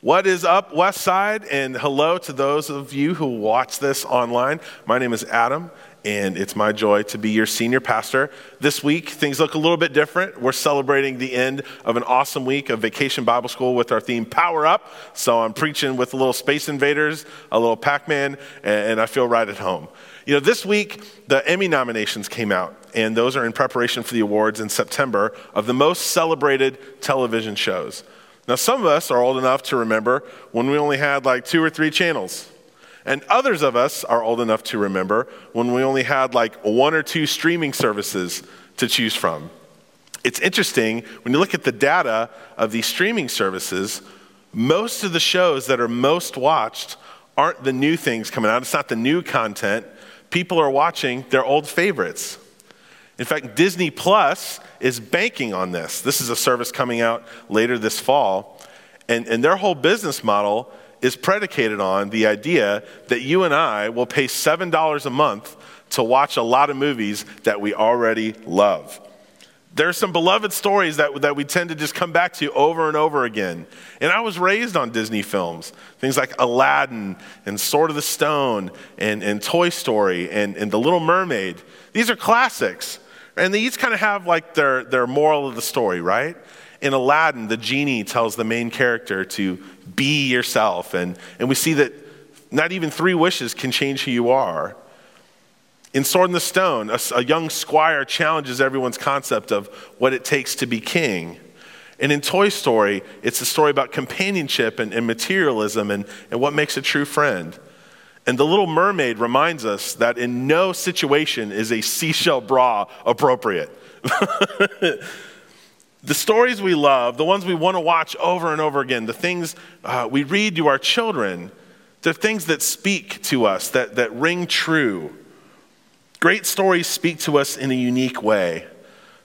What is up, West Side? And hello to those of you who watch this online. My name is Adam, and it's my joy to be your senior pastor. This week, things look a little bit different. We're celebrating the end of an awesome week of Vacation Bible School with our theme Power Up. So I'm preaching with a little Space Invaders, a little Pac Man, and I feel right at home. You know, this week, the Emmy nominations came out, and those are in preparation for the awards in September of the most celebrated television shows. Now, some of us are old enough to remember when we only had like two or three channels. And others of us are old enough to remember when we only had like one or two streaming services to choose from. It's interesting when you look at the data of these streaming services, most of the shows that are most watched aren't the new things coming out. It's not the new content. People are watching their old favorites. In fact, Disney Plus is banking on this. This is a service coming out later this fall. And, and their whole business model is predicated on the idea that you and I will pay $7 a month to watch a lot of movies that we already love. There are some beloved stories that, that we tend to just come back to over and over again. And I was raised on Disney films, things like Aladdin and Sword of the Stone and, and Toy Story and, and The Little Mermaid. These are classics. And they each kind of have like their, their moral of the story, right? In Aladdin, the genie tells the main character to be yourself. And, and we see that not even three wishes can change who you are. In Sword in the Stone, a, a, young squire challenges everyone's concept of what it takes to be king. And in Toy Story, it's a story about companionship and, and materialism and, and what makes a true friend. And the little mermaid reminds us that in no situation is a seashell bra appropriate. the stories we love, the ones we want to watch over and over again, the things uh, we read to our children, they're things that speak to us, that, that ring true. Great stories speak to us in a unique way.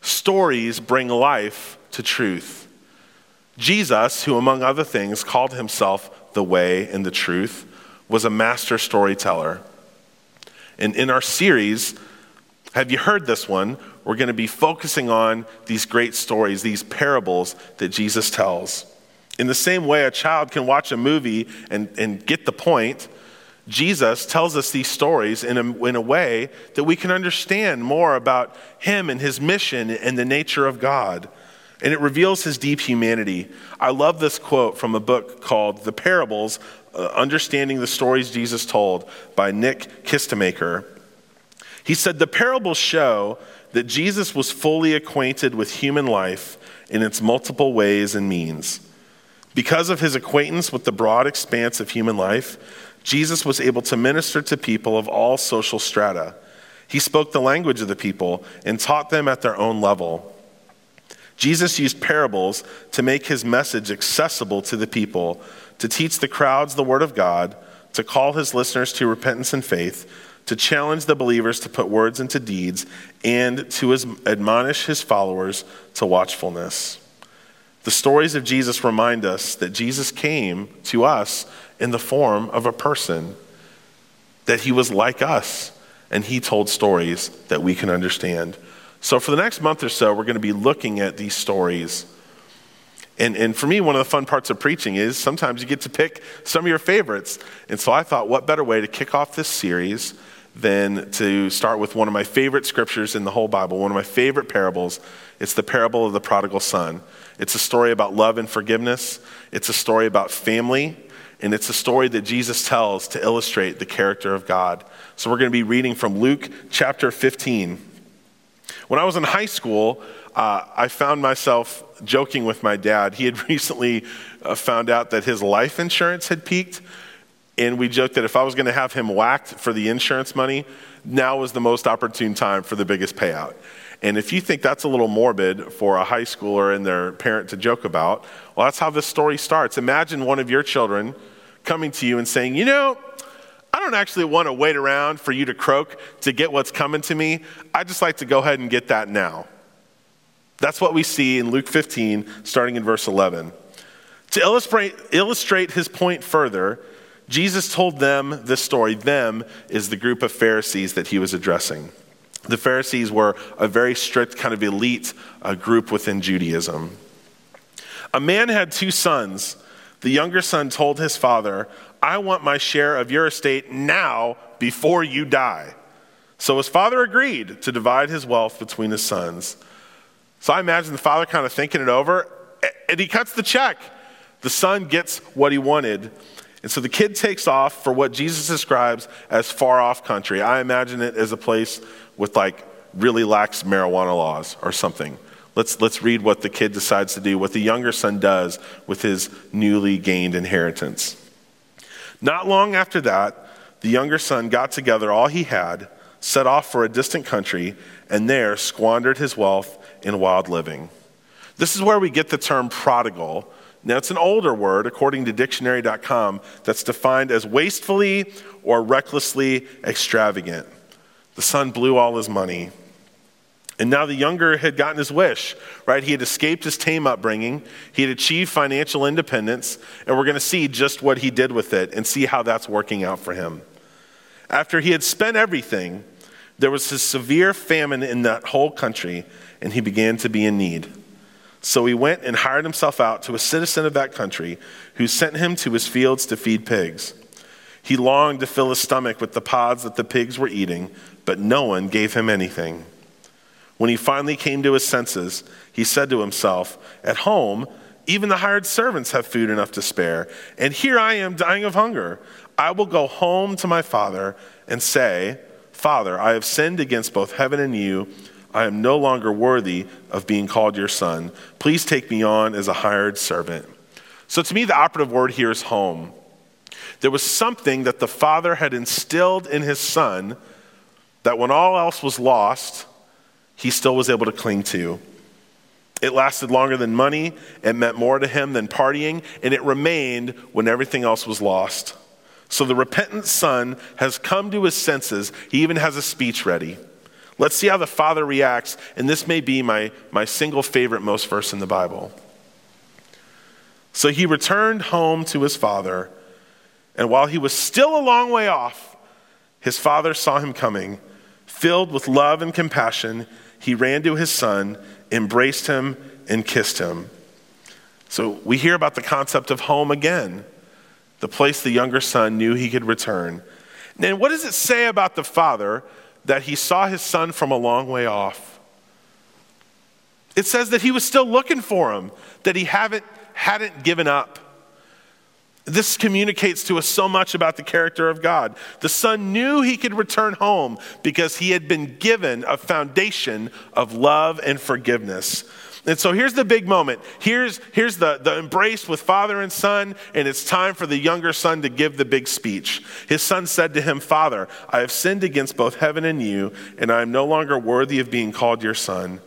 Stories bring life to truth. Jesus, who among other things called himself the way and the truth, was a master storyteller. And in our series, have you heard this one? We're going to be focusing on these great stories, these parables that Jesus tells. In the same way a child can watch a movie and, and get the point, Jesus tells us these stories in a, in a way that we can understand more about him and his mission and the nature of God. And it reveals his deep humanity. I love this quote from a book called The Parables uh, Understanding the Stories Jesus Told by Nick Kistemaker. He said, The parables show that Jesus was fully acquainted with human life in its multiple ways and means. Because of his acquaintance with the broad expanse of human life, Jesus was able to minister to people of all social strata. He spoke the language of the people and taught them at their own level. Jesus used parables to make his message accessible to the people to teach the crowds the Word of God, to call his listeners to repentance and faith, to challenge the believers to put words into deeds, and to admonish his followers to watchfulness. The stories of Jesus remind us that Jesus came to us in the form of a person, that he was like us, and he told stories that we can understand. So, for the next month or so, we're going to be looking at these stories and, and for me, one of the fun parts of preaching is sometimes you get to pick some of your favorites. And so I thought, what better way to kick off this series than to start with one of my favorite scriptures in the whole Bible, one of my favorite parables. It's the parable of the prodigal son. It's a story about love and forgiveness, it's a story about family, and it's a story that Jesus tells to illustrate the character of God. So we're going to be reading from Luke chapter 15. When I was in high school, uh, I found myself joking with my dad. He had recently uh, found out that his life insurance had peaked, and we joked that if I was going to have him whacked for the insurance money, now was the most opportune time for the biggest payout. And if you think that's a little morbid for a high schooler and their parent to joke about, well, that's how this story starts. Imagine one of your children coming to you and saying, You know, I don't actually want to wait around for you to croak to get what's coming to me. I just like to go ahead and get that now. That's what we see in Luke 15, starting in verse 11. To illustrate, illustrate his point further, Jesus told them this story. Them is the group of Pharisees that he was addressing. The Pharisees were a very strict, kind of elite uh, group within Judaism. A man had two sons. The younger son told his father, I want my share of your estate now before you die. So his father agreed to divide his wealth between his sons. So I imagine the father kind of thinking it over, and he cuts the check. The son gets what he wanted. And so the kid takes off for what Jesus describes as far off country. I imagine it as a place with like really lax marijuana laws or something. Let's, let's read what the kid decides to do, what the younger son does with his newly gained inheritance. Not long after that, the younger son got together all he had set off for a distant country, and there squandered his wealth in wild living. This is where we get the term prodigal. Now, it's an older word, according to dictionary.com, that's defined as wastefully or recklessly extravagant. The son blew all his money. And now the younger had gotten his wish, right? He had escaped his tame upbringing, he had achieved financial independence, and we're going to see just what he did with it and see how that's working out for him. After he had spent everything, there was a severe famine in that whole country, and he began to be in need. So he went and hired himself out to a citizen of that country who sent him to his fields to feed pigs. He longed to fill his stomach with the pods that the pigs were eating, but no one gave him anything. When he finally came to his senses, he said to himself, At home, even the hired servants have food enough to spare, and here I am dying of hunger. I will go home to my father and say, Father, I have sinned against both heaven and you. I am no longer worthy of being called your son. Please take me on as a hired servant. So, to me, the operative word here is home. There was something that the father had instilled in his son that when all else was lost, he still was able to cling to. It lasted longer than money, it meant more to him than partying, and it remained when everything else was lost. So the repentant son has come to his senses. He even has a speech ready. Let's see how the father reacts, and this may be my, my single favorite, most verse in the Bible. So he returned home to his father, and while he was still a long way off, his father saw him coming. Filled with love and compassion, he ran to his son, embraced him, and kissed him. So we hear about the concept of home again the place the younger son knew he could return. And what does it say about the father that he saw his son from a long way off? It says that he was still looking for him, that he haven't, hadn't given up. This communicates to us so much about the character of God. The son knew he could return home because he had been given a foundation of love and forgiveness. And so here's the big moment. Here's, here's the, the embrace with father and son, and it's time for the younger son to give the big speech. His son said to him, Father, I have sinned against both heaven and you, and I am no longer worthy of being called your son.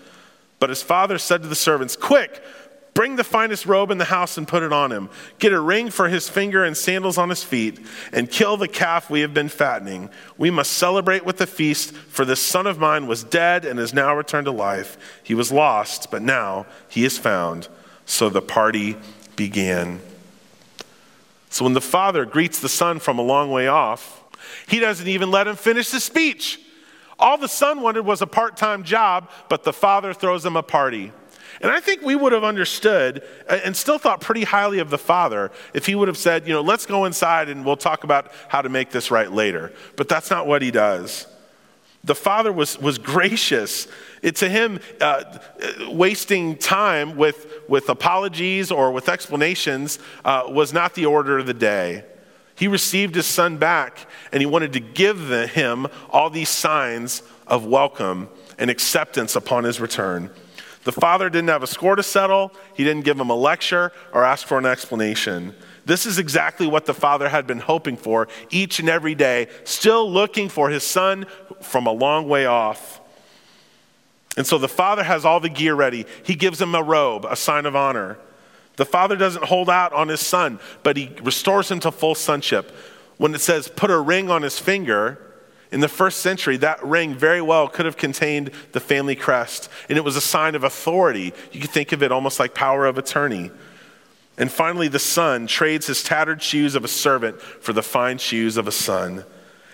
But his father said to the servants, Quick, Bring the finest robe in the house and put it on him. Get a ring for his finger and sandals on his feet, and kill the calf we have been fattening. We must celebrate with the feast, for this son of mine was dead and is now returned to life. He was lost, but now he is found. So the party began. So when the father greets the son from a long way off, he doesn't even let him finish the speech. All the son wanted was a part time job, but the father throws him a party. And I think we would have understood uh, and still thought pretty highly of the father if he would have said, you know, let's go inside and we'll talk about how to make this right later. But that's not what he does. The father was, was gracious. It, to him, uh, wasting time with, with apologies or with explanations uh, was not the order of the day. He received his son back and he wanted to give the, him all these signs of welcome and acceptance upon his return. The father didn't have a score to settle, he didn't give him a lecture or ask for an explanation. This is exactly what the father had been hoping for each and every day, still looking for his son from a long way off. And so the father has all the gear ready. He gives him a robe, a sign of honor. The father doesn't hold out on his son, but he restores him to full sonship. When it says put a ring on his finger, in the first century, that ring very well could have contained the family crest, and it was a sign of authority. You could think of it almost like power of attorney. And finally, the son trades his tattered shoes of a servant for the fine shoes of a son.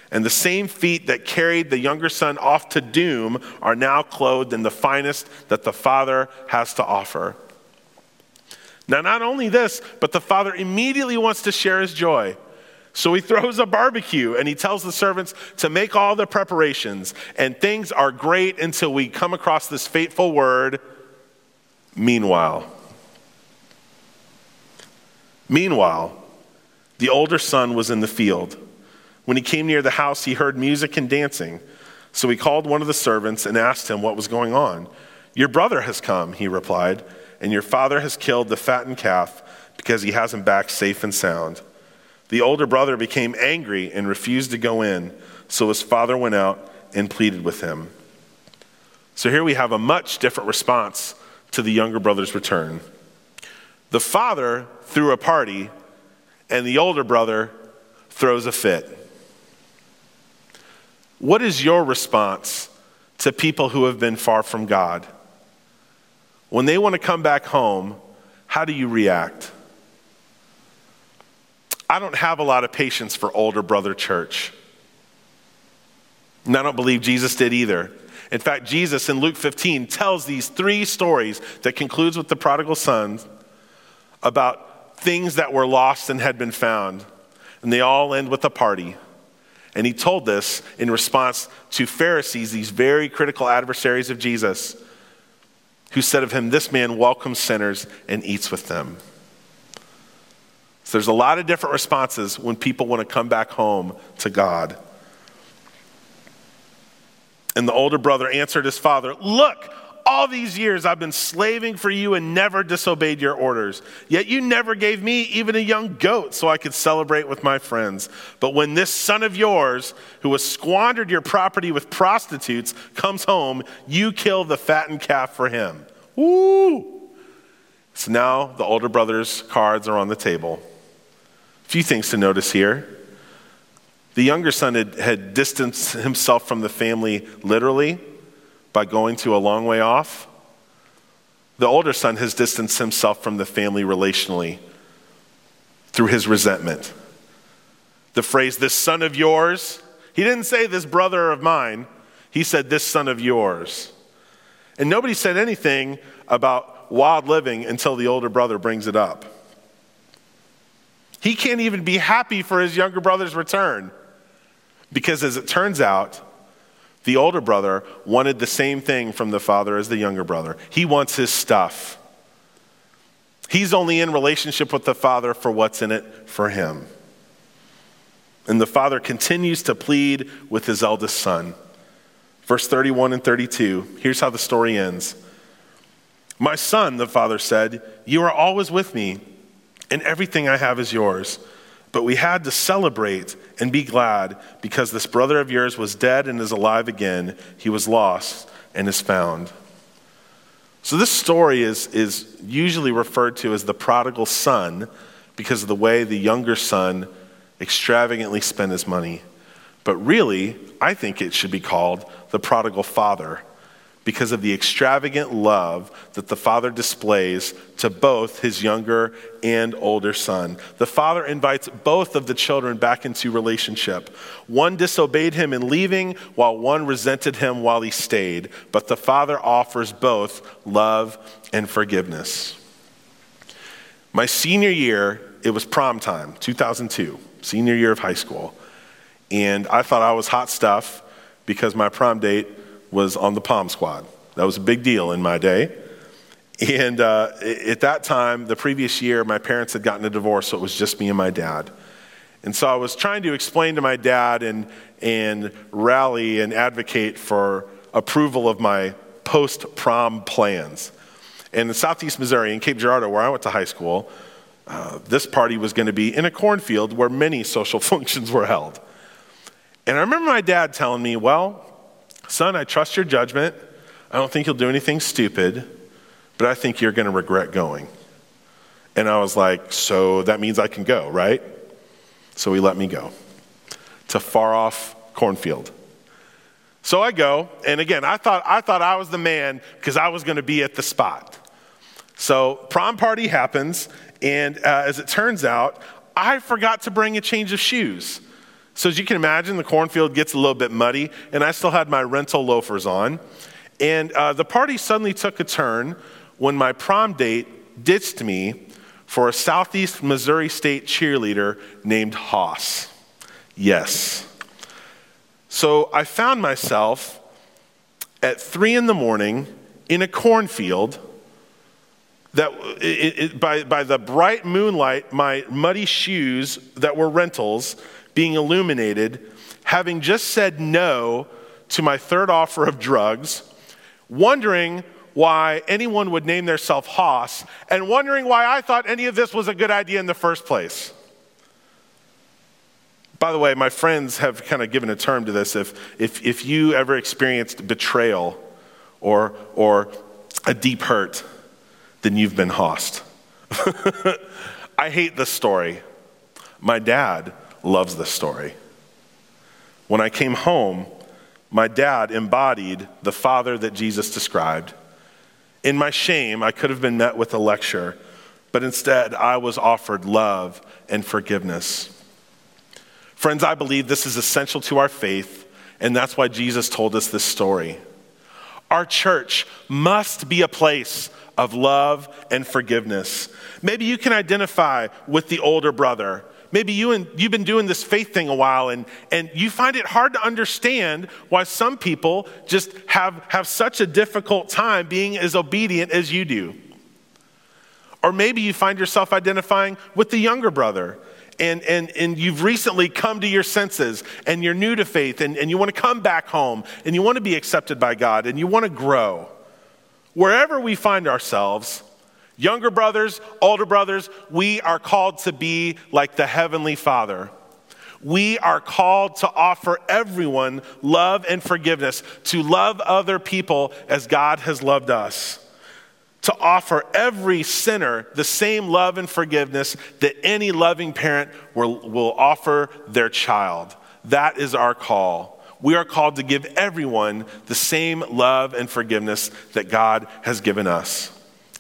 And the same feet that carried the younger son off to doom are now clothed in the finest that the father has to offer. Now, not only this, but the father immediately wants to share his joy. So he throws a barbecue and he tells the servants to make all the preparations. And things are great until we come across this fateful word meanwhile. Meanwhile, the older son was in the field. When he came near the house, he heard music and dancing. So he called one of the servants and asked him what was going on. Your brother has come, he replied, and your father has killed the fattened calf because he has him back safe and sound. The older brother became angry and refused to go in, so his father went out and pleaded with him. So here we have a much different response to the younger brother's return. The father threw a party, and the older brother throws a fit. What is your response to people who have been far from God? When they want to come back home, how do you react? I don't have a lot of patience for older brother church. And I don't believe Jesus did either. In fact, Jesus in Luke 15 tells these three stories that concludes with the prodigal son about things that were lost and had been found. And they all end with a party. And he told this in response to Pharisees, these very critical adversaries of Jesus, who said of him, This man welcomes sinners and eats with them. So there's a lot of different responses when people want to come back home to God. And the older brother answered his father, Look, all these years I've been slaving for you and never disobeyed your orders. Yet you never gave me even a young goat so I could celebrate with my friends. But when this son of yours, who has squandered your property with prostitutes, comes home, you kill the fattened calf for him. Woo! So now the older brother's cards are on the table few things to notice here. The younger son had, had distanced himself from the family literally by going to a long way off. The older son has distanced himself from the family relationally through his resentment. The phrase, this son of yours, he didn't say this brother of mine, he said this son of yours. And nobody said anything about wild living until the older brother brings it up. He can't even be happy for his younger brother's return. Because as it turns out, the older brother wanted the same thing from the father as the younger brother. He wants his stuff. He's only in relationship with the father for what's in it for him. And the father continues to plead with his eldest son. Verse 31 and 32, here's how the story ends. My son, the father said, you are always with me and everything I have is yours. But we had to celebrate and be glad because this brother of yours was dead and is alive again. He was lost and is found. So, this story is, is usually referred to as the prodigal son because of the way the younger son extravagantly spent his money. But really, I think it should be called the prodigal father because of the extravagant love that the father displays to both his younger and older son. The father invites both of the children back into relationship. One disobeyed him in leaving, while one resented him while he stayed. But the father offers both love and forgiveness. My senior year, it was prom time, 2002, senior year of high school. And I thought I was hot stuff because my prom date was on the Pom Squad. That was a big deal in my day. And uh, at that time, the previous year, my parents had gotten a divorce, so it was just me and my dad. And so I was trying to explain to my dad and, and rally and advocate for approval of my post prom plans. And in southeast Missouri, in Cape Girardeau, where I went to high school, uh, this party was going to be in a cornfield where many social functions were held. And I remember my dad telling me, Well, Son, I trust your judgment. I don't think you'll do anything stupid, but I think you're going to regret going. And I was like, So that means I can go, right? So he let me go to far off cornfield. So I go, and again, I thought I, thought I was the man because I was going to be at the spot. So prom party happens, and uh, as it turns out, I forgot to bring a change of shoes. So, as you can imagine, the cornfield gets a little bit muddy, and I still had my rental loafers on. And uh, the party suddenly took a turn when my prom date ditched me for a Southeast Missouri State cheerleader named Hoss. Yes. So I found myself at three in the morning in a cornfield that it, it, by, by the bright moonlight, my muddy shoes that were rentals being illuminated, having just said no to my third offer of drugs, wondering why anyone would name themselves Hoss, and wondering why I thought any of this was a good idea in the first place. By the way, my friends have kind of given a term to this. If, if, if you ever experienced betrayal or, or a deep hurt, then you've been hossed. I hate this story. My dad loves this story. When I came home, my dad embodied the father that Jesus described. In my shame, I could have been met with a lecture, but instead I was offered love and forgiveness. Friends, I believe this is essential to our faith, and that's why Jesus told us this story. Our church must be a place of love and forgiveness. Maybe you can identify with the older brother. Maybe you and you've been doing this faith thing a while and, and you find it hard to understand why some people just have, have such a difficult time being as obedient as you do. Or maybe you find yourself identifying with the younger brother and, and, and you've recently come to your senses and you're new to faith and, and you want to come back home and you want to be accepted by God and you want to grow. Wherever we find ourselves, younger brothers, older brothers, we are called to be like the Heavenly Father. We are called to offer everyone love and forgiveness, to love other people as God has loved us to offer every sinner the same love and forgiveness that any loving parent will, will offer their child. That is our call. We are called to give everyone the same love and forgiveness that God has given us.